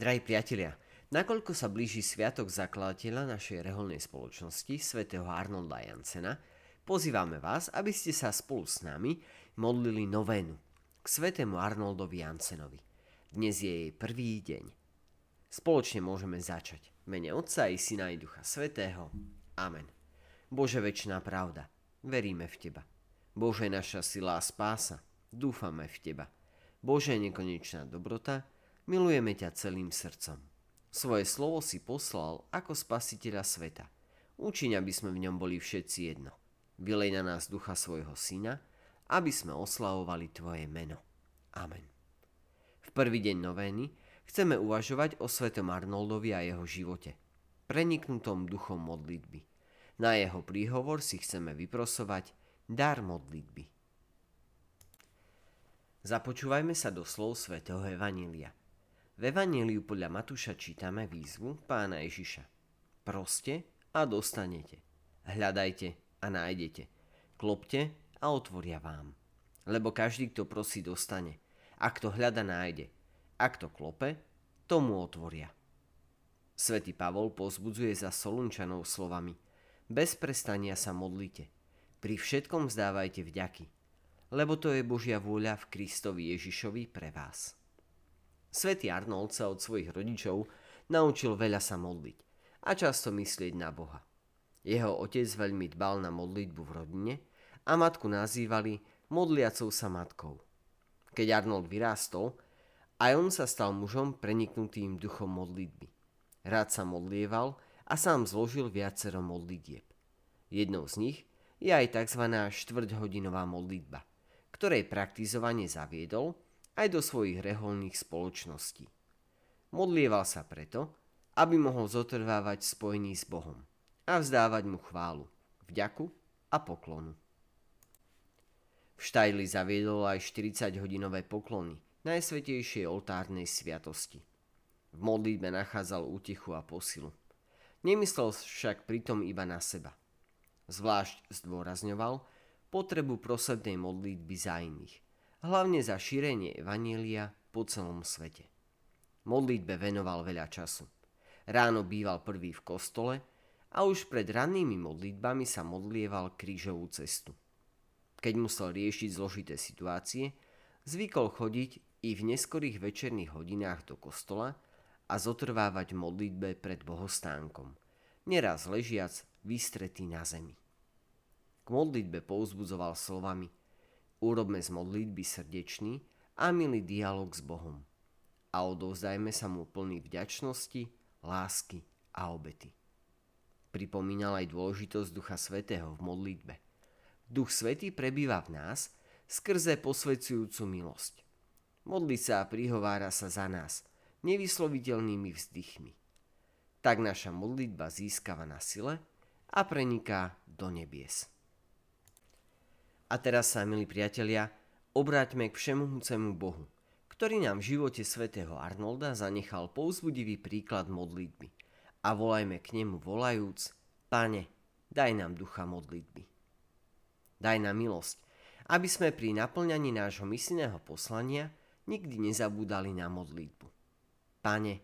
Drahí priatelia, nakoľko sa blíži sviatok zakladateľa našej reholnej spoločnosti, svätého Arnolda Jansena, pozývame vás, aby ste sa spolu s nami modlili novénu k svätému Arnoldovi Jansenovi. Dnes je jej prvý deň. Spoločne môžeme začať. Mene Otca i Syna i Ducha Svetého. Amen. Bože väčšiná pravda, veríme v Teba. Bože naša sila a spása, dúfame v Teba. Bože nekonečná dobrota, Milujeme ťa celým srdcom. Svoje slovo si poslal ako spasiteľa sveta. Učiň, aby sme v ňom boli všetci jedno. Vylej na nás ducha svojho syna, aby sme oslavovali Tvoje meno. Amen. V prvý deň novény chceme uvažovať o svetom Arnoldovi a jeho živote, preniknutom duchom modlitby. Na jeho príhovor si chceme vyprosovať dar modlitby. Započúvajme sa do slov svätého Evanília. V Evangeliu podľa Matúša čítame výzvu pána Ježiša. Proste a dostanete. Hľadajte a nájdete. Klopte a otvoria vám. Lebo každý, kto prosí, dostane. A kto hľada, nájde. A kto klope, tomu otvoria. Svetý Pavol pozbudzuje za Solunčanov slovami Bez prestania sa modlite. Pri všetkom vzdávajte vďaky, lebo to je Božia vôľa v Kristovi Ježišovi pre vás. Svetý Arnold sa od svojich rodičov naučil veľa sa modliť a často myslieť na Boha. Jeho otec veľmi dbal na modlitbu v rodine a matku nazývali modliacou sa matkou. Keď Arnold vyrástol, aj on sa stal mužom preniknutým duchom modlitby. Rád sa modlieval a sám zložil viacero modlitieb. Jednou z nich je aj tzv. štvrťhodinová modlitba, ktorej praktizovanie zaviedol – aj do svojich reholných spoločností. Modlieval sa preto, aby mohol zotrvávať spojený s Bohom a vzdávať mu chválu, vďaku a poklonu. V Štajli zaviedol aj 40-hodinové poklony najsvetejšej oltárnej sviatosti. V modlitbe nachádzal útechu a posilu. Nemyslel však pritom iba na seba. Zvlášť zdôrazňoval potrebu prosebnej modlitby za iných – hlavne za šírenie Evanielia po celom svete. Modlitbe venoval veľa času. Ráno býval prvý v kostole a už pred rannými modlitbami sa modlieval krížovú cestu. Keď musel riešiť zložité situácie, zvykol chodiť i v neskorých večerných hodinách do kostola a zotrvávať modlitbe pred bohostánkom, neraz ležiac vystretý na zemi. K modlitbe pouzbudzoval slovami – Urobme z modlitby srdečný a milý dialog s Bohom a odovzdajme sa mu plný vďačnosti, lásky a obety. Pripomínal aj dôležitosť Ducha Svetého v modlitbe. Duch Svetý prebýva v nás skrze posvedzujúcu milosť. Modli sa a prihovára sa za nás nevysloviteľnými vzdychmi. Tak naša modlitba získava na sile a preniká do nebies. A teraz sa, milí priatelia, obráťme k všemohúcemu Bohu, ktorý nám v živote svätého Arnolda zanechal pouzbudivý príklad modlitby. A volajme k nemu volajúc, Pane, daj nám ducha modlitby. Daj nám milosť, aby sme pri naplňaní nášho misijného poslania nikdy nezabúdali na modlitbu. Pane,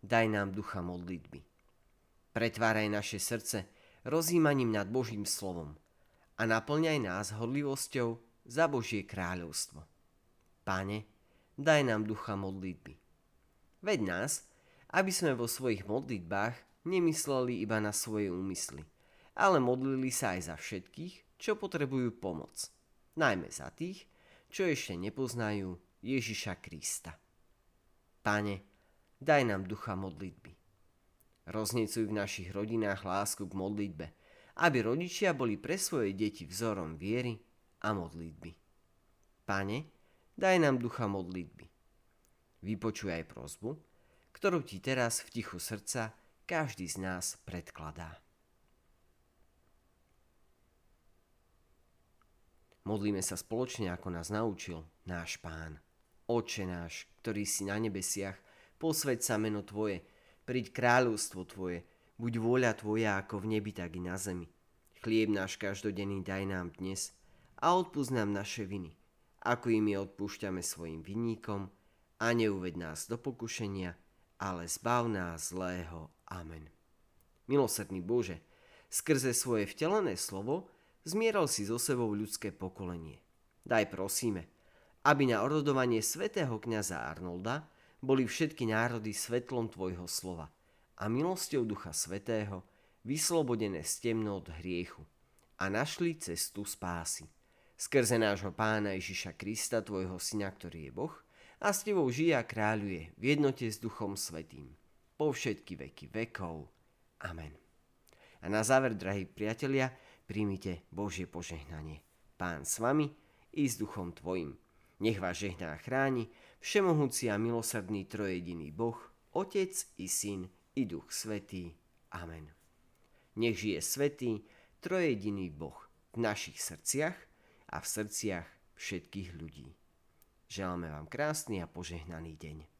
daj nám ducha modlitby. Pretváraj naše srdce rozímaním nad Božím slovom – a naplňaj nás hodlivosťou za Božie kráľovstvo. Páne, daj nám ducha modlitby. Veď nás, aby sme vo svojich modlitbách nemysleli iba na svoje úmysly, ale modlili sa aj za všetkých, čo potrebujú pomoc. Najmä za tých, čo ešte nepoznajú Ježiša Krista. Pane, daj nám ducha modlitby. Roznecuj v našich rodinách lásku k modlitbe – aby rodičia boli pre svoje deti vzorom viery a modlitby. Pane, daj nám ducha modlitby. Vypočuj aj prozbu, ktorú ti teraz v tichu srdca každý z nás predkladá. Modlíme sa spoločne, ako nás naučil náš Pán. Oče náš, ktorý si na nebesiach, posveď sa meno Tvoje, príď kráľovstvo Tvoje, buď vôľa Tvoja ako v nebi, tak i na zemi. Chlieb náš každodenný daj nám dnes a odpúsť nám naše viny, ako i my odpúšťame svojim vinníkom a neuved nás do pokušenia, ale zbav nás zlého. Amen. Milosrdný Bože, skrze svoje vtelené slovo zmieral si so sebou ľudské pokolenie. Daj prosíme, aby na orodovanie svätého kniaza Arnolda boli všetky národy svetlom Tvojho slova a milosťou Ducha Svetého vyslobodené z temnot hriechu a našli cestu spásy. Skrze nášho pána Ježiša Krista, Tvojho syna, ktorý je Boh, a s Tebou žije a kráľuje v jednote s Duchom Svetým. Po všetky veky vekov. Amen. A na záver, drahí priatelia, príjmite Božie požehnanie. Pán s vami i s duchom tvojim. Nech vás žehná a chráni všemohúci a milosrdný trojediný Boh, Otec i Syn i Duch Svetý. Amen. Nech žije Svetý, trojediný Boh v našich srdciach a v srdciach všetkých ľudí. Želáme vám krásny a požehnaný deň.